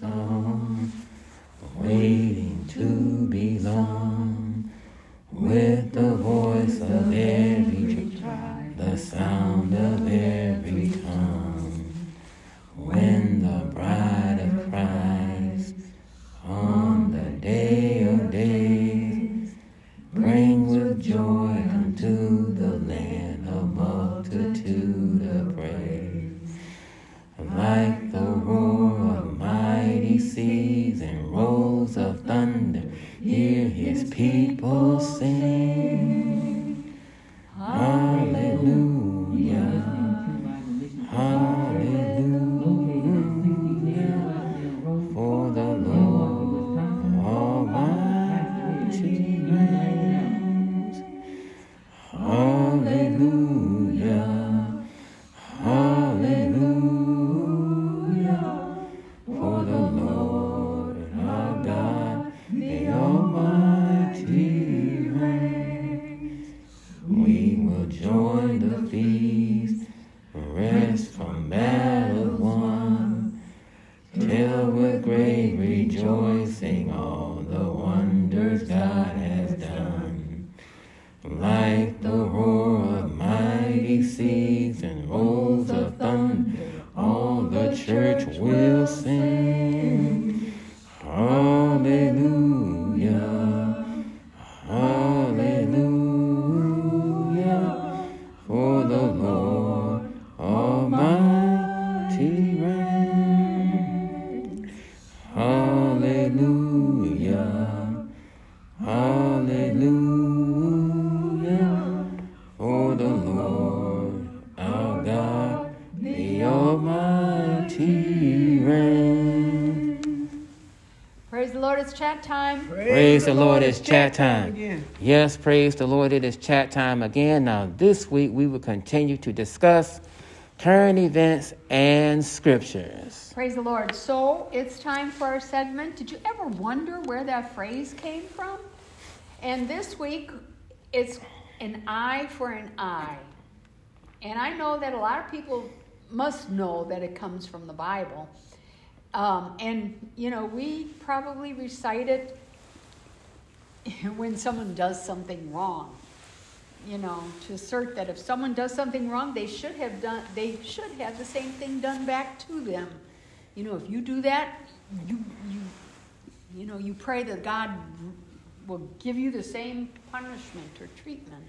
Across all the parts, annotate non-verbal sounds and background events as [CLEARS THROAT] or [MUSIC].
song, Hallelujah. Hallelujah. Hallelujah. For the Lord our God, the Almighty reigns. Praise the Lord, it's chat time. Praise the Lord, it's chat time. Again. Yes, praise the Lord, it is chat time again. Now, this week we will continue to discuss current events and scriptures. Praise the Lord. So it's time for our segment. Did you ever wonder where that phrase came from? And this week it's an eye for an eye. And I know that a lot of people must know that it comes from the Bible. Um, and, you know, we probably recite it [LAUGHS] when someone does something wrong. You know, to assert that if someone does something wrong, they should have done they should have the same thing done back to them. You know, if you do that, you you you know, you pray that God will give you the same punishment or treatment.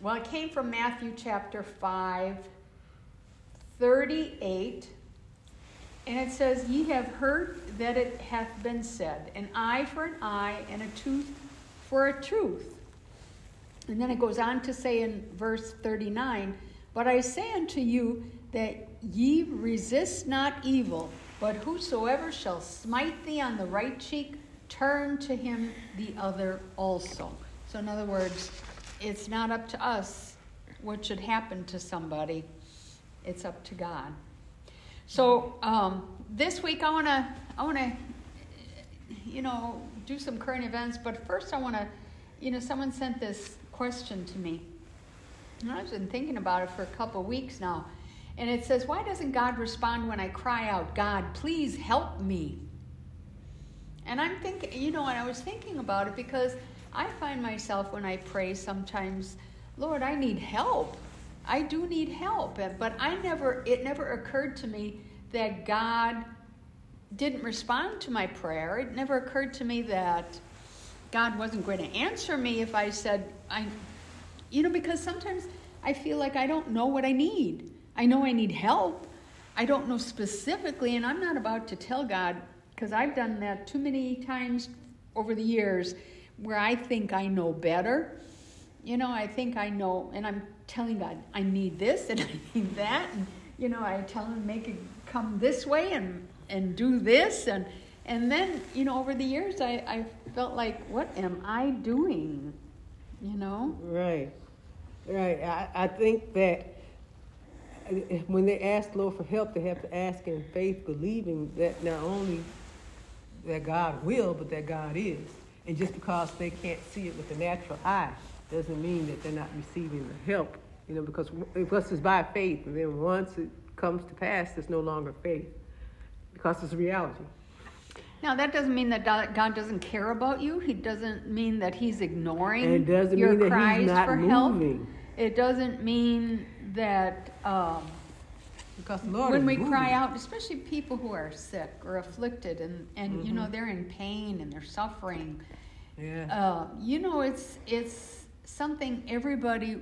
Well, it came from Matthew chapter 5, 38. And it says, Ye have heard that it hath been said, an eye for an eye, and a tooth for a tooth. And then it goes on to say in verse 39, But I say unto you that ye resist not evil, but whosoever shall smite thee on the right cheek, turn to him the other also. So, in other words, it's not up to us what should happen to somebody, it's up to God. So um, this week I want to I want to you know do some current events, but first I want to you know someone sent this question to me, and I've been thinking about it for a couple weeks now, and it says, "Why doesn't God respond when I cry out, God, please help me?" And I'm thinking, you know, and I was thinking about it because I find myself when I pray sometimes, Lord, I need help. I do need help, but I never it never occurred to me that God didn't respond to my prayer. It never occurred to me that God wasn't going to answer me if I said I you know because sometimes I feel like I don't know what I need. I know I need help. I don't know specifically and I'm not about to tell God because I've done that too many times over the years where I think I know better. You know, I think I know and I'm telling God, I need this and [LAUGHS] I need that. And, you know, I tell him, make it come this way and, and do this. And, and then, you know, over the years, I, I felt like, what am I doing? You know? Right, right. I, I think that uh, when they ask Lord for help, they have to ask in faith, believing that not only that God will, but that God is. And just because they can't see it with the natural eye doesn't mean that they're not receiving the help. You know, because because it's by faith, and then once it comes to pass, it's no longer faith. because it's reality. Now, that doesn't mean that God doesn't care about you. He doesn't mean that He's ignoring it doesn't your mean that cries he's not for help. moving. It doesn't mean that um, Because the Lord when is we moving. cry out, especially people who are sick or afflicted, and, and you know Mm-hmm. they're in pain and they're suffering. Yeah. Uh, you know, it's it's something everybody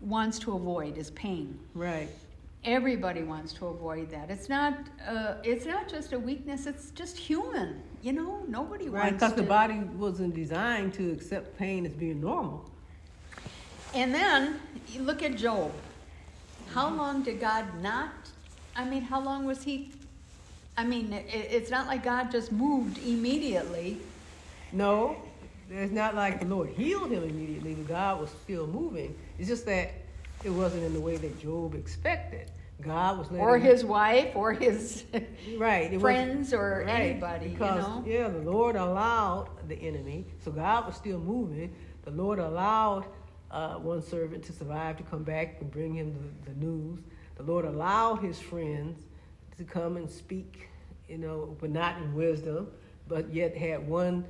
wants to avoid is pain. right. Everybody wants to avoid that. It's not. Uh, it's not just a weakness. It's just human. You know, nobody Right. wants Because the body wasn't designed to accept pain as being normal. And then you look at Job. How long did God not? I mean, how long was he? I mean, it, it's not like God just moved immediately. No, it's not like the Lord healed him immediately, but God was still moving. It's just that it wasn't in the way that Job expected. God was letting or him- his wife, or his [LAUGHS] right friends, or right, anybody. Because you know. yeah, the Lord allowed the enemy, so God was still moving. The Lord allowed uh, one servant to survive to come back and bring him the, the news. The Lord allowed his friends to come and speak, you know, but not in wisdom, but yet had one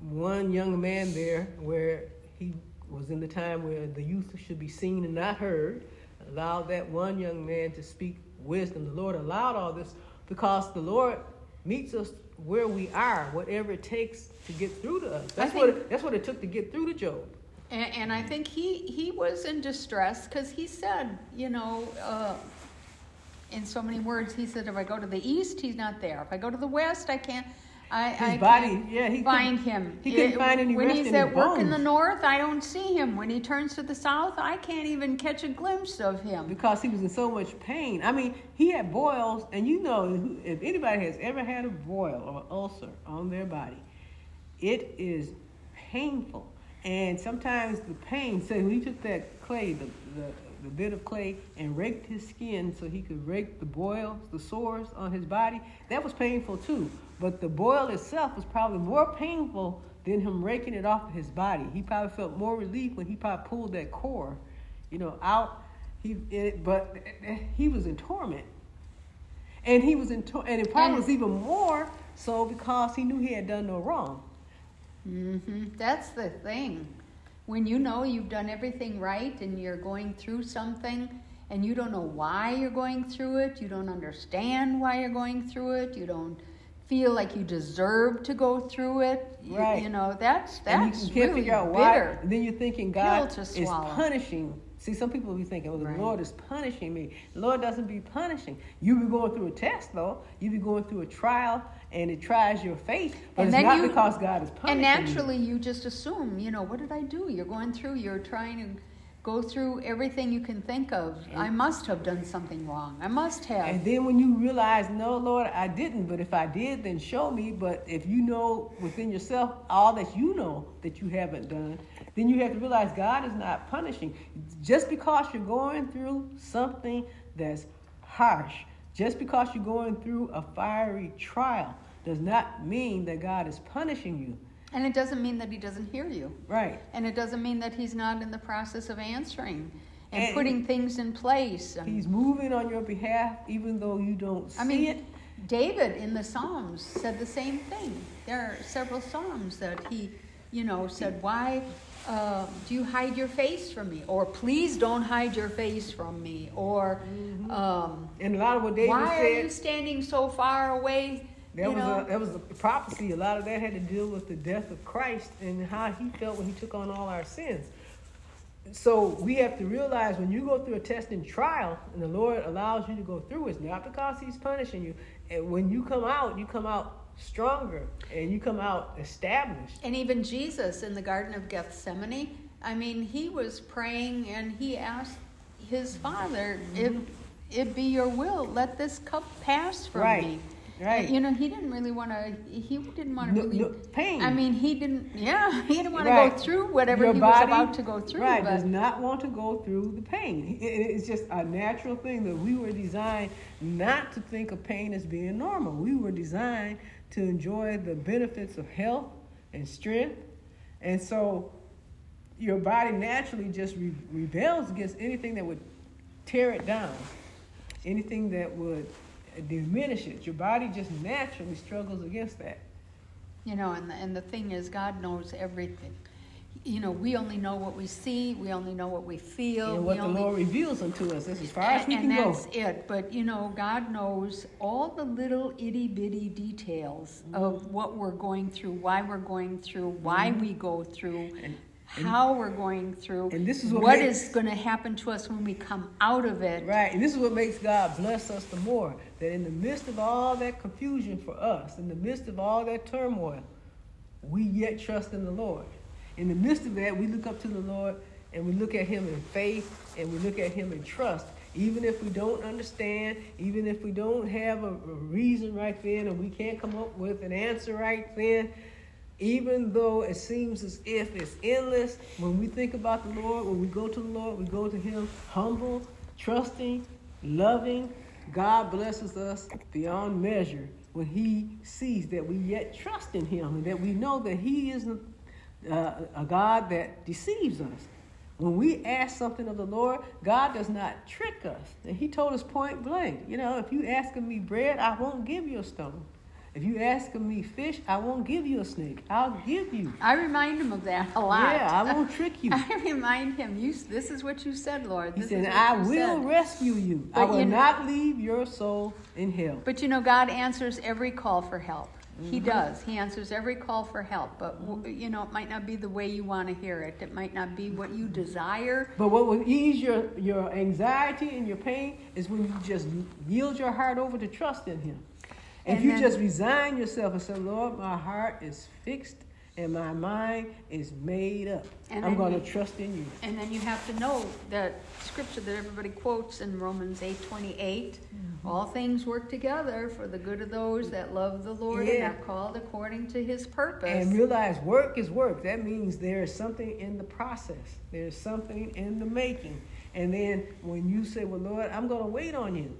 one young man there where he was in the time where the youth should be seen and not heard. Allowed that one young man to speak wisdom. The Lord allowed all this because the Lord meets us where we are, whatever it takes to get through to us. That's what think- it, that's what it took to get through to Job. And, and I think he, he was in distress because he said, you know, uh, in so many words, he said, if I go to the east, he's not there. If I go to the west, I can't. I, His I body, yeah, he find him. he couldn't It- find any when rest he's at work in the north, I don't see him. When he turns to the south, I can't even catch a glimpse of him. because he was in so much pain. I mean, he had boils, and you know, if anybody has ever had a boil or ulcer on their body, it is painful. And sometimes the pain, so he took that clay, the, the, the bit of clay, and raked his skin so he could rake the boils, the sores on his body. That was painful too. But the boil itself was probably more painful than him raking it off of his body. He probably felt more relief when he probably pulled that core, you know, out. He, it, but he was in torment, and he was in, tor- and it probably And- was even more so because he knew he had done no wrong. hmm That's the thing. When you know you've done everything right and you're going through something and you don't know why you're going through it, you don't understand why you're going through it, you don't feel like you deserve to go through it. You, Right. you know, that's and that's you can't really figure out bitter. why. Then you're thinking God is punishing. See, some people will be thinking, "Well, Right. the Lord is punishing me." The Lord doesn't be punishing. You be going through a test, though. You be going through a trial, and it tries your faith. But And it's then not you- because God is punishing And you. naturally, you just assume, you know, what did I do? You're going through, you're trying to go through everything you can think of. I must have done something wrong. I must have. And then when you realize, no, Lord, I didn't, but if I did, then show me. But if you know within yourself all that you know that you haven't done, then you have to realize God is not punishing. Just because you're going through something that's harsh, just because you're going through a fiery trial, does not mean that God is punishing you. And it doesn't mean that he doesn't hear you. Right. And it doesn't mean that he's not in the process of answering and, And- putting things in place. And, He's moving on your behalf even though you don't see I mean, it. David in the Psalms said the same thing. There are several Psalms that he, you know, said, Why uh, do you hide your face from me? Or please don't hide your face from me. Or um, And a lot of what David why said. are you standing so far away? That you was know? a that was a prophecy. A lot of that had to deal with the death of Christ and how he felt when he took on all our sins. So we have to realize when you go through a test and trial, and the Lord allows you to go through, it's not because He's punishing you. And when you come out, you come out stronger, and you come out established. And even Jesus in the Garden of Gethsemane, I mean, he was praying and he asked his Father, if mm-hmm. it be your will, let this cup pass from Right, me. Right. You know, he didn't really want to, he didn't want to really. no, pain. I mean, he didn't, yeah, [LAUGHS] he didn't want to go through whatever Your he body, was about to go through. Right, but does not want to go through the pain. It- it- it's just a natural thing that we were designed not to think of pain as being normal. We were designed to enjoy the benefits of health and strength. And so your body naturally just re- rebels against anything that would tear it down, anything that would diminish it. Your body just naturally struggles against that. You know, and the, and the thing is, God knows everything. You know, we only know what we see. We only know what we feel. And what the only, Lord reveals unto us. That's as far as we can go. And that's it. But you know, God knows all the little itty bitty details Mm-hmm. of what we're going through, why we're going through, why we go through, And- how we're going through, And this is what what makes- is going to happen to us when we come out of it. Right, and this is what makes God bless us the more. That in the midst of all that confusion for us, in the midst of all that turmoil, we yet trust in the Lord. In the midst of that, we look up to the Lord and we look at Him in faith and we look at Him in trust. Even if we don't understand, even if we don't have a, a reason right then and we can't come up with an answer right then, even though it seems as if it's endless, when we think about the Lord, when we go to the Lord, we go to Him humble, trusting, loving. God blesses us beyond measure when He sees that we yet trust in Him and that we know that He isn't uh, a God that deceives us. When we ask something of the Lord, God does not trick us. And He told us point blank, you know, if you ask of me bread, I won't give you a stone. If you ask of me fish, I won't give you a snake. I'll give you. I remind him of that a lot. Yeah, I won't trick you. [LAUGHS] I remind him, you, this is what you said, Lord. He said, is I will said." rescue you. I will you know- not leave your soul in hell. But you know, God answers every call for help. He Mm-hmm. does. He answers every call for help. But, you know, it might not be the way you want to hear it. It might not be what you desire. But what will ease your, your anxiety and your pain is when you just yield your heart over to trust in him. If you then- just resign yourself and say, Lord, my heart is fixed and my mind is made up. And I'm going to trust in you. And then you have to know that scripture that everybody quotes in Romans 8 28. Mm-hmm. All things work together for the good of those that love the Lord Yeah. and are called according to his purpose. And realize work is work. That means there is something in the process. There's something in the making. And then when you say, Well, Lord, I'm going to wait on you.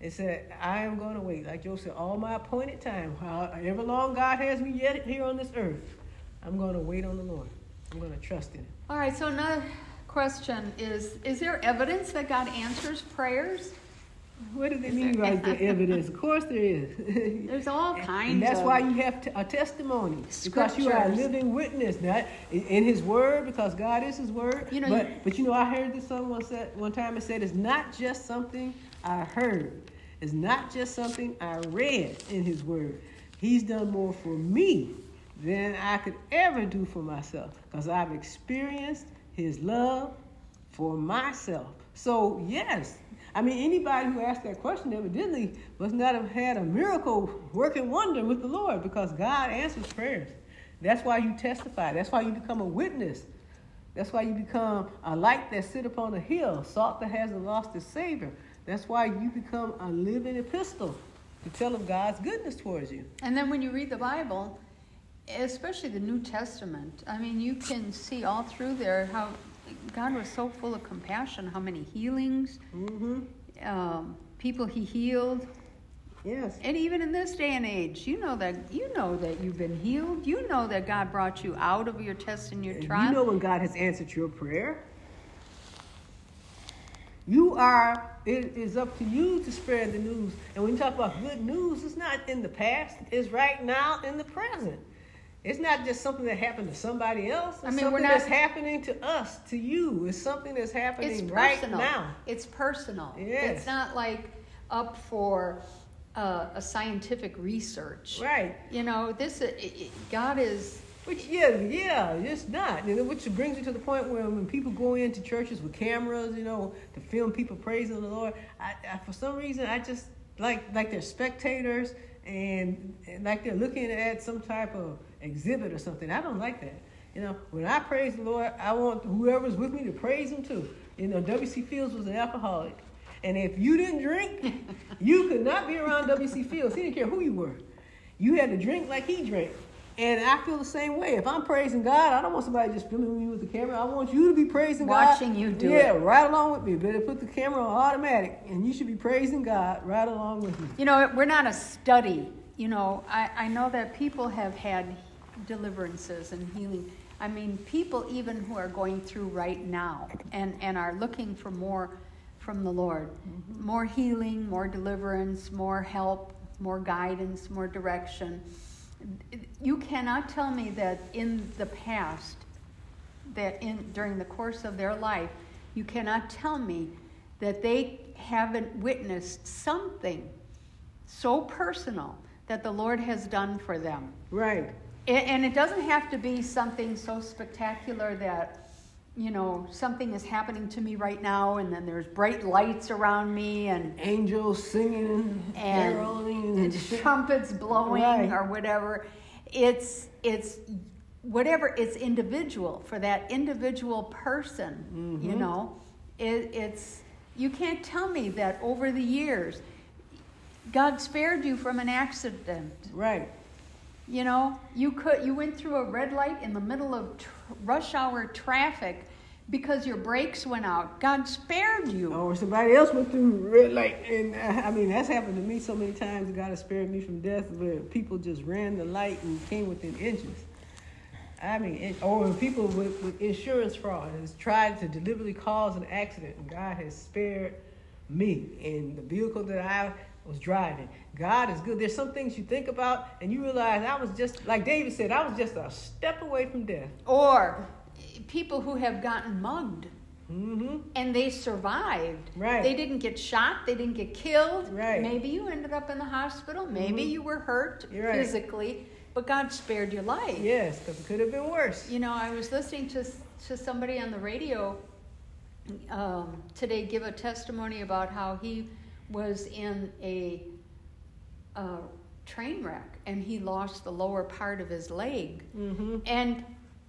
It said, I am going to wait. Like Job said, all my appointed time, however long God has me yet here on this earth, I'm going to wait on the Lord. I'm going to trust in Him. All right, so another question is Is there evidence that God answers prayers? What does it mean by the [LAUGHS] evidence? Of course there is. [LAUGHS] There's all kinds And that's of why you have t- a testimony because you are a living witness, not in- in His Word, because God is His Word. You know, but you- but you know, I heard this someone said one time. It said it's not just something I heard. It's not just something I read in His Word. He's done more for me than I could ever do for myself, because I've experienced His love for myself. So yes. I mean, anybody who asked that question evidently must not have had a miracle working wonder with the Lord because God answers prayers. That's why you testify. That's why you become a witness. That's why you become a light that sit upon a hill, salt that hasn't lost its savor. That's why you become a living epistle to tell of God's goodness towards you. And then when you read the Bible, especially the New Testament, I mean, you can see all through there how God was so full of compassion, how many healings, Mm-hmm. um, people he healed. Yes. And even in this day and age, you know that you know that you've been healed. You know that God brought you out of your test and your trial. you know when God has answered your prayer. You are, it is up to you to spread the news. And when you talk about good news, it's not in the past, it's right now in the present. It's not just something that happened to somebody else. It's I mean, something we're not- that's happening to us, to you. It's something that's happening it's right now. It's personal. Yes. It's not like up for uh, a scientific research. Right. You know, this uh, i- i- God is Which, yeah, yeah, it's not. And which brings me to the point where when people go into churches with cameras, you know, to film people praising the Lord, I, I, for some reason, I just like like they're spectators and, and like they're looking at some type of exhibit or something. I don't like that. You know, when I praise the Lord, I want whoever's with me to praise Him too. You know, W.C. Fields was an alcoholic. And if you didn't drink, [LAUGHS] you could not be around W.C. Fields. He didn't care who you were. You had to drink like he drank. And I feel the same way. If I'm praising God, I don't want somebody just filming me with the camera. I want you to be praising Watching God. Watching you do it. yeah, it. right along with me. Better put the camera on automatic, and you should be praising God right along with me. You know, we're not a study. You know, I, I know that people have had deliverances and healing. I mean, people even who are going through right now and, and are looking for more from the Lord. Mm-hmm. More healing, more deliverance, more help, more guidance, more direction. You cannot tell me that in the past, that in during the course of their life, you cannot tell me that they haven't witnessed something so personal that the Lord has done for them. Right. And, and it doesn't have to be something so spectacular that, you know, something is happening to me right now and then there's bright lights around me and, Angels singing, and, and [LAUGHS] trumpets blowing Right. or whatever. It's, it's whatever, it's individual for that individual person, you Mhm. know. It, it's, you can't tell me that over the years, God spared you from an accident. Right. You know, you could you went through a red light in the middle of tr- rush hour traffic because your brakes went out. God spared you. Or somebody else went through red light, and uh, I mean that's happened to me so many times. God has spared me from death, where people just ran the light and came within inches. I mean, it, or when people with, with insurance fraud has tried to deliberately cause an accident, and God has spared me and the vehicle that I was driving. God is good. There's some things you think about, and you realize I was just like David said, I was just a step away from death. Or people who have gotten mugged hmm and they survived. Right. They didn't get shot, they didn't get killed. Right. Maybe you ended up in the hospital, maybe Mhm. you were hurt You're right. physically, but God spared your life. Yes, because it could have been worse. You know, I was listening to to somebody on the radio um, today give a testimony about how he was in a, uh train wreck and he lost the lower part of his leg, hmm and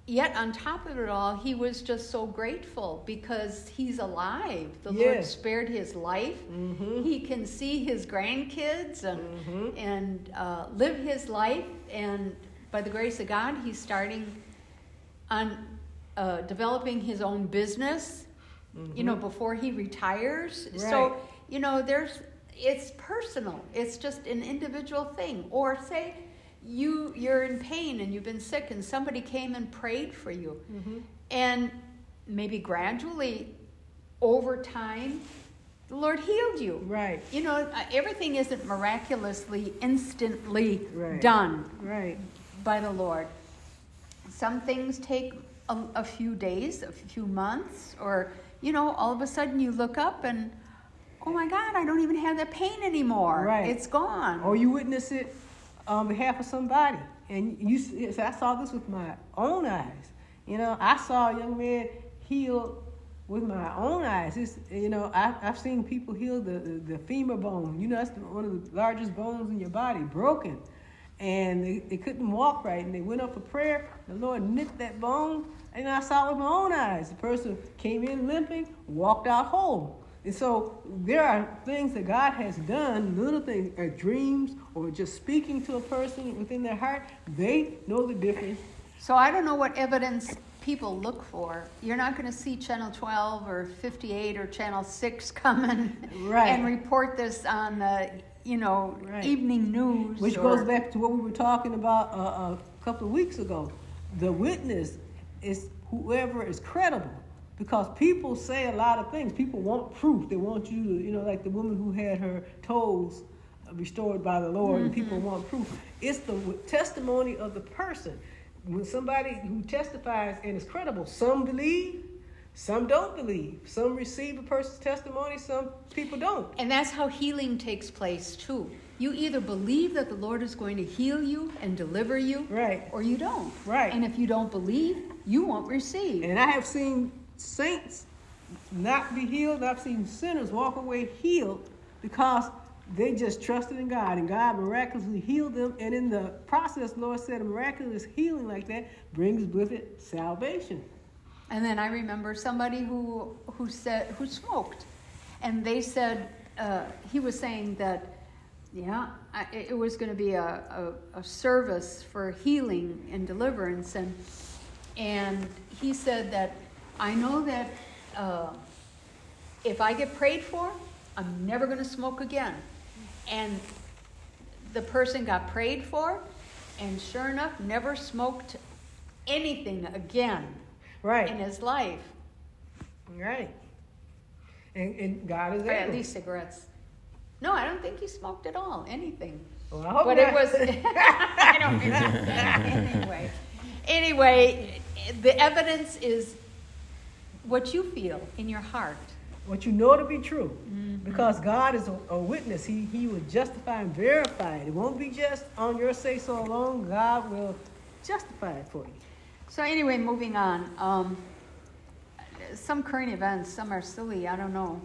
yet on top of it all, he was just so grateful because he's alive. The Lord spared his life. hmm He can see his grandkids and Mhm. and uh, live his life. And by the grace of God, he's starting on uh, developing his own business. You know, before he retires. Right. So you know, there's it's personal. It's just an individual thing. Or say you you're in pain and you've been sick, and somebody came and prayed for you, hmm and maybe gradually, over time, the Lord healed you. Right, You know, uh, everything isn't miraculously, instantly Right. done right. by the Lord. Some things take a, a few days, a few months, or, you know, all of a sudden you look up and, oh my God, I don't even have that pain anymore. Right. It's gone. Or you witness it on behalf of somebody. And you, I saw this with my own eyes. You know, I saw a young man healed with my own eyes. It's, you know, I, I've seen people heal the, the, the femur bone. You know, that's one of the largest bones in your body, broken. And they, they couldn't walk right. And they went up for prayer. The Lord nicked that bone. And I saw it with my own eyes. The person came in limping, walked out whole. And so there are things that God has done, little things, uh, dreams, or just speaking to a person within their heart. They know the difference. So I don't know what evidence people look for. You're not going to see Channel 12 or 58 or Channel 6 [LAUGHS] come and, Right. and report this on the, you know, Right. evening news. Which or- goes back to what we were talking about uh, a couple of weeks ago. The witness is whoever is credible. Because people say a lot of things. People want proof. They want you to, you know, like the woman who had her toes restored by the Lord, and people mm-hmm. want proof. It's the testimony of the person. When somebody who testifies and is credible, some believe, some don't believe. Some receive a person's testimony, some people don't. And that's how healing takes place too. You either believe that the Lord is going to heal you and deliver you, Right. or you don't. Right. And if you don't believe, you won't receive. And I have seen saints not be healed. I've seen sinners walk away healed because they just trusted in God and God miraculously healed them. And in the process, Lord said a miraculous healing like that brings with it salvation. And then I remember somebody who who said who smoked, and they said uh, he was saying that, yeah, I, it was going to be a, a, a service for healing and deliverance, and and he said that I know that uh, if I get prayed for, I'm never going to smoke again, and the person got prayed for, and sure enough, never smoked anything again Right. in his life. Right. And, and God is or at least cigarettes. No, I don't think he smoked at all. Anything. Well, I hope but it not. was [LAUGHS] I don't remember. anyway. Anyway, the evidence is what you feel in your heart. what you know to be true. Mm-hmm. Because God is a, a witness. He, he will justify and verify it. It won't be just on your say so alone. God will justify it for you. So anyway, moving on. Um, some current events, some are silly. I don't know.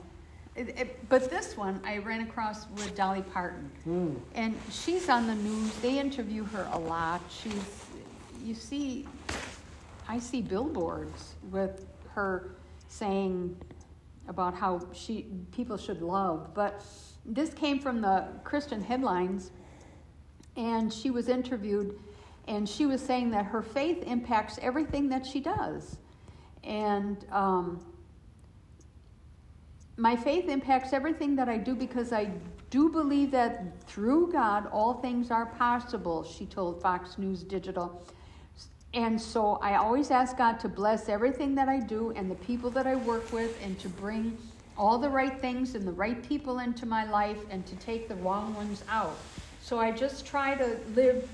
It, it, but this one I ran across with Dolly Parton, Mm. and she's on the news. They interview her a lot. She's, you see, I see billboards with her saying about how she people should love. But this came from the Christian headlines, and she was interviewed, and she was saying that her faith impacts everything that she does, and. Um, my faith impacts everything that I do because I do believe that through God all things are possible, she told Fox News Digital. And so I always ask God to bless everything that I do and the people that I work with and to bring all the right things and the right people into my life and to take the wrong ones out. So I just try to live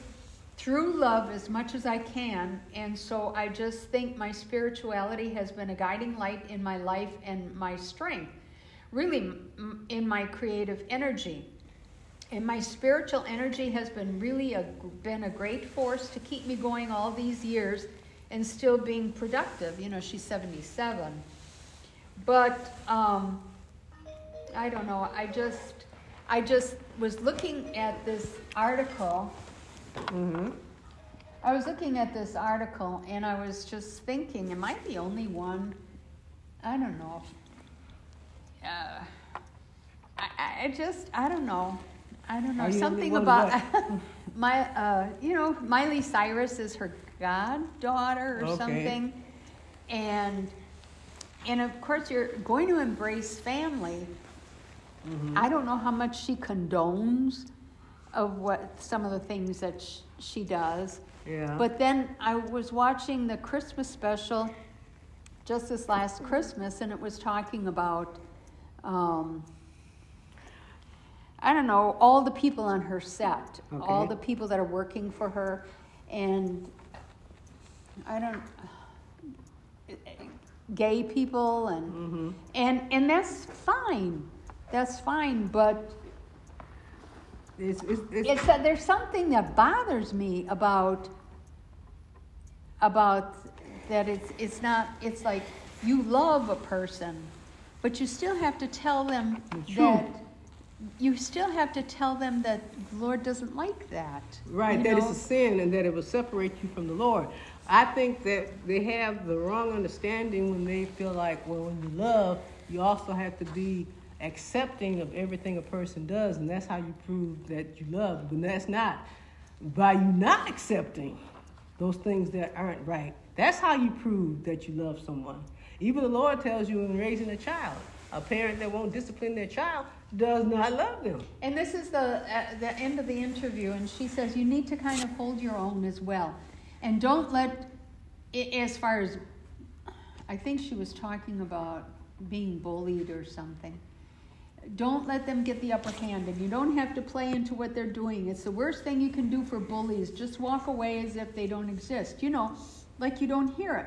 through love as much as I can. And so I just think my spirituality has been a guiding light in my life and my strength, really in my creative energy. And my spiritual energy has been really a, been a great force to keep me going all these years and still being productive. You know, she's 77. But um, I don't know. I just I just was looking at this article. Mm-hmm. I was looking at this article and I was just thinking, am I the only one? I don't know. Uh, I, I just, I don't know. I don't know. Are Something about [LAUGHS] my, uh, you know, Miley Cyrus is her goddaughter or Okay. something. And, and of course, you're going to embrace family. Mm-hmm. I don't know how much she condones of what some of the things that sh- she does. Yeah. But then I was watching the Christmas special just this last Christmas, and it was talking about, um, I don't know, all the people on her set, all the people that are working for her, and I don't, gay people, and mm-hmm. and and that's fine, that's fine, but It's, it's, it's, it's that there's something that bothers me about about that it's it's not it's like you love a person but you still have to tell them The that. You still have to tell them that the Lord doesn't like that. Right, that it's a sin and that it will separate you from the Lord. I think that they have the wrong understanding when they feel like, well, when you love, you also have to be accepting of everything a person does, and that's how you prove that you love. But that's not. By you not accepting those things that aren't right, that's how you prove that you love someone. Even the Lord tells you in raising a child, a parent that won't discipline their child does not love them. And this is the uh, the end of the interview, and she says you need to kind of hold your own as well, and don't let, i- as far as, I think she was talking about being bullied or something. Don't let them get the upper hand, and you don't have to play into what they're doing. It's the worst thing you can do for bullies. Just walk away as if they don't exist. You know, like you don't hear it,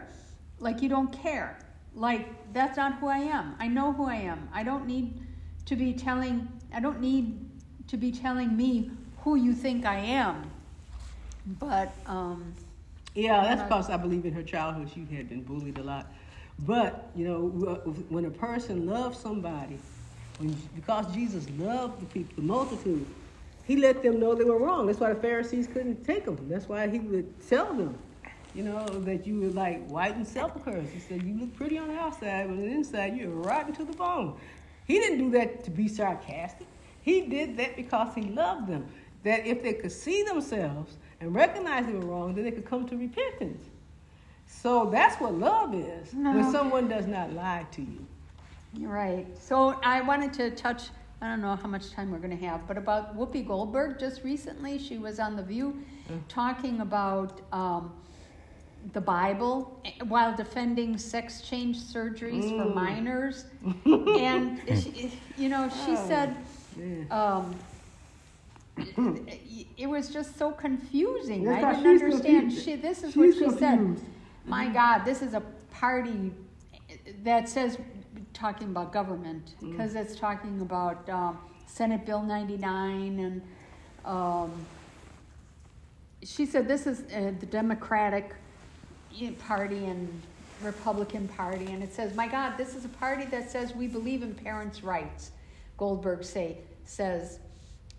like you don't care, like that's not who I am. I know who I am. I don't need to be telling. I don't need to be telling me who you think I am. But um, Yeah, that's Right. because I believe in her childhood she had been bullied a lot. But you know, when a person loves somebody, when, because Jesus loved the people, the multitude, he let them know they were wrong. That's why the Pharisees couldn't take them. That's why he would tell them, you know, that you were like white and sepulchres. He said, "You look pretty on the outside, but on the inside you're rotten to the bone." He didn't do that to be sarcastic. He did that because he loved them. That if they could see themselves and recognize they were wrong, then they could come to repentance. So that's what love is. No. When someone does not lie to you. You're right. So I wanted to touch, I don't know how much time we're going to have, but about Whoopi Goldberg just recently. She was on The View talking about um, the Bible eh, while defending sex change surgeries for Mm. minors. [LAUGHS] and, she, you know, she Oh, said, um, [CLEARS THROAT] it was just so confusing. That's I didn't understand. confused. She, this is She's what she confused. said. My God, this is a party that says talking about government Mm. because it's talking about um, Senate Bill 99 and um, she said this is uh, the Democratic Party and Republican Party, and it says, "My God, this is a party that says we believe in parents' rights." Goldberg say says,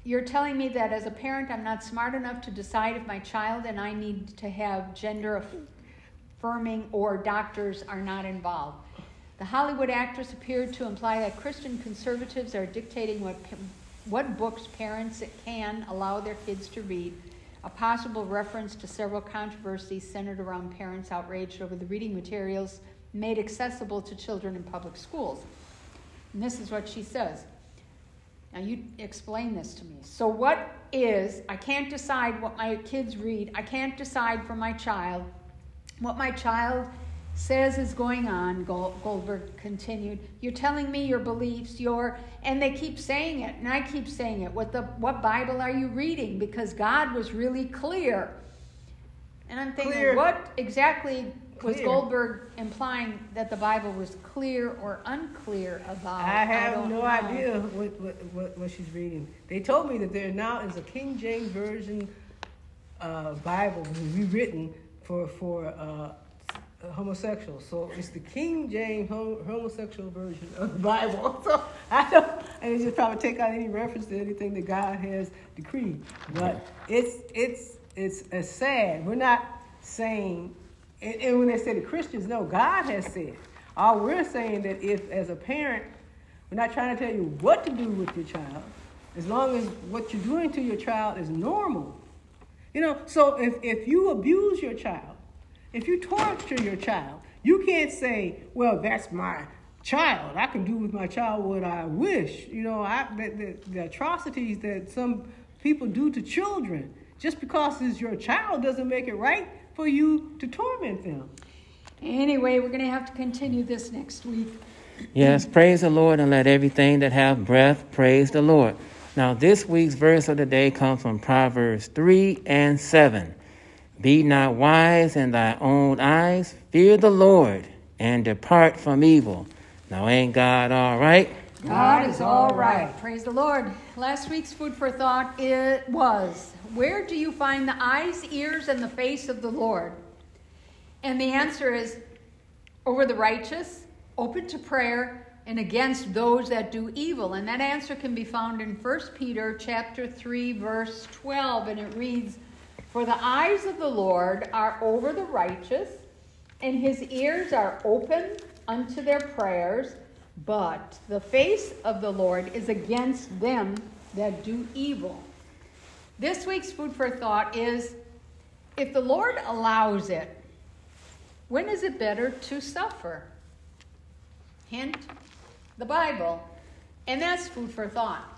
"You're telling me that as a parent, I'm not smart enough to decide if my child and I need to have gender affirming or doctors are not involved." The Hollywood actress appeared to imply that Christian conservatives are dictating what what books parents can allow their kids to read a possible reference to several controversies centered around parents outraged over the reading materials made accessible to children in public schools. And this is what she says. Now, you explain this to me. So, what is, I can't decide what my kids read, I can't decide for my child what my child says is going on, Goldberg continued. You're telling me your beliefs, your, and they keep saying it, and I keep saying it. What, the, what Bible are you reading? Because God was really clear. And I'm thinking, Clear. what exactly was Clear. Goldberg implying that the Bible was clear or unclear about? I have don't no know. idea what, what, what, what she's reading. They told me that there now is a King James Version uh, Bible rewritten for, for uh, homosexuals. So it's the King James homosexual version of the Bible. [LAUGHS] So I don't, and it's just probably take out any reference to anything that God has decreed. But it's, it's, it's, it's sad. We're not saying, and, and when they say the Christians, no, God has said. All we're saying that if, as a parent, we're not trying to tell you what to do with your child, as long as what you're doing to your child is normal. You know, so if, if you abuse your child, if you torture your child, you can't say, well, that's my child. I can do with my child what I wish. You know, I, the, the, the atrocities that some people do to children, just because it's your child doesn't make it right for you to torment them. Anyway, we're going to have to continue this next week. Yes, praise the Lord and let everything that have breath praise the Lord. Now, this week's verse of the day comes from Proverbs 3 and 7. Be not wise in thy own eyes, fear the Lord, and depart from evil. Now, ain't God all right? God is all right. Praise the Lord. Last week's food for thought it was Where do you find the eyes, ears, and the face of the Lord? And the answer is over the righteous, open to prayer, and against those that do evil. And that answer can be found in 1 Peter chapter 3 verse 12 and it reads, "For the eyes of the Lord are over the righteous, and his ears are open unto their prayers, but the face of the Lord is against them that do evil." This week's food for thought is if the Lord allows it, when is it better to suffer? Hint, the Bible. And that's food for thought.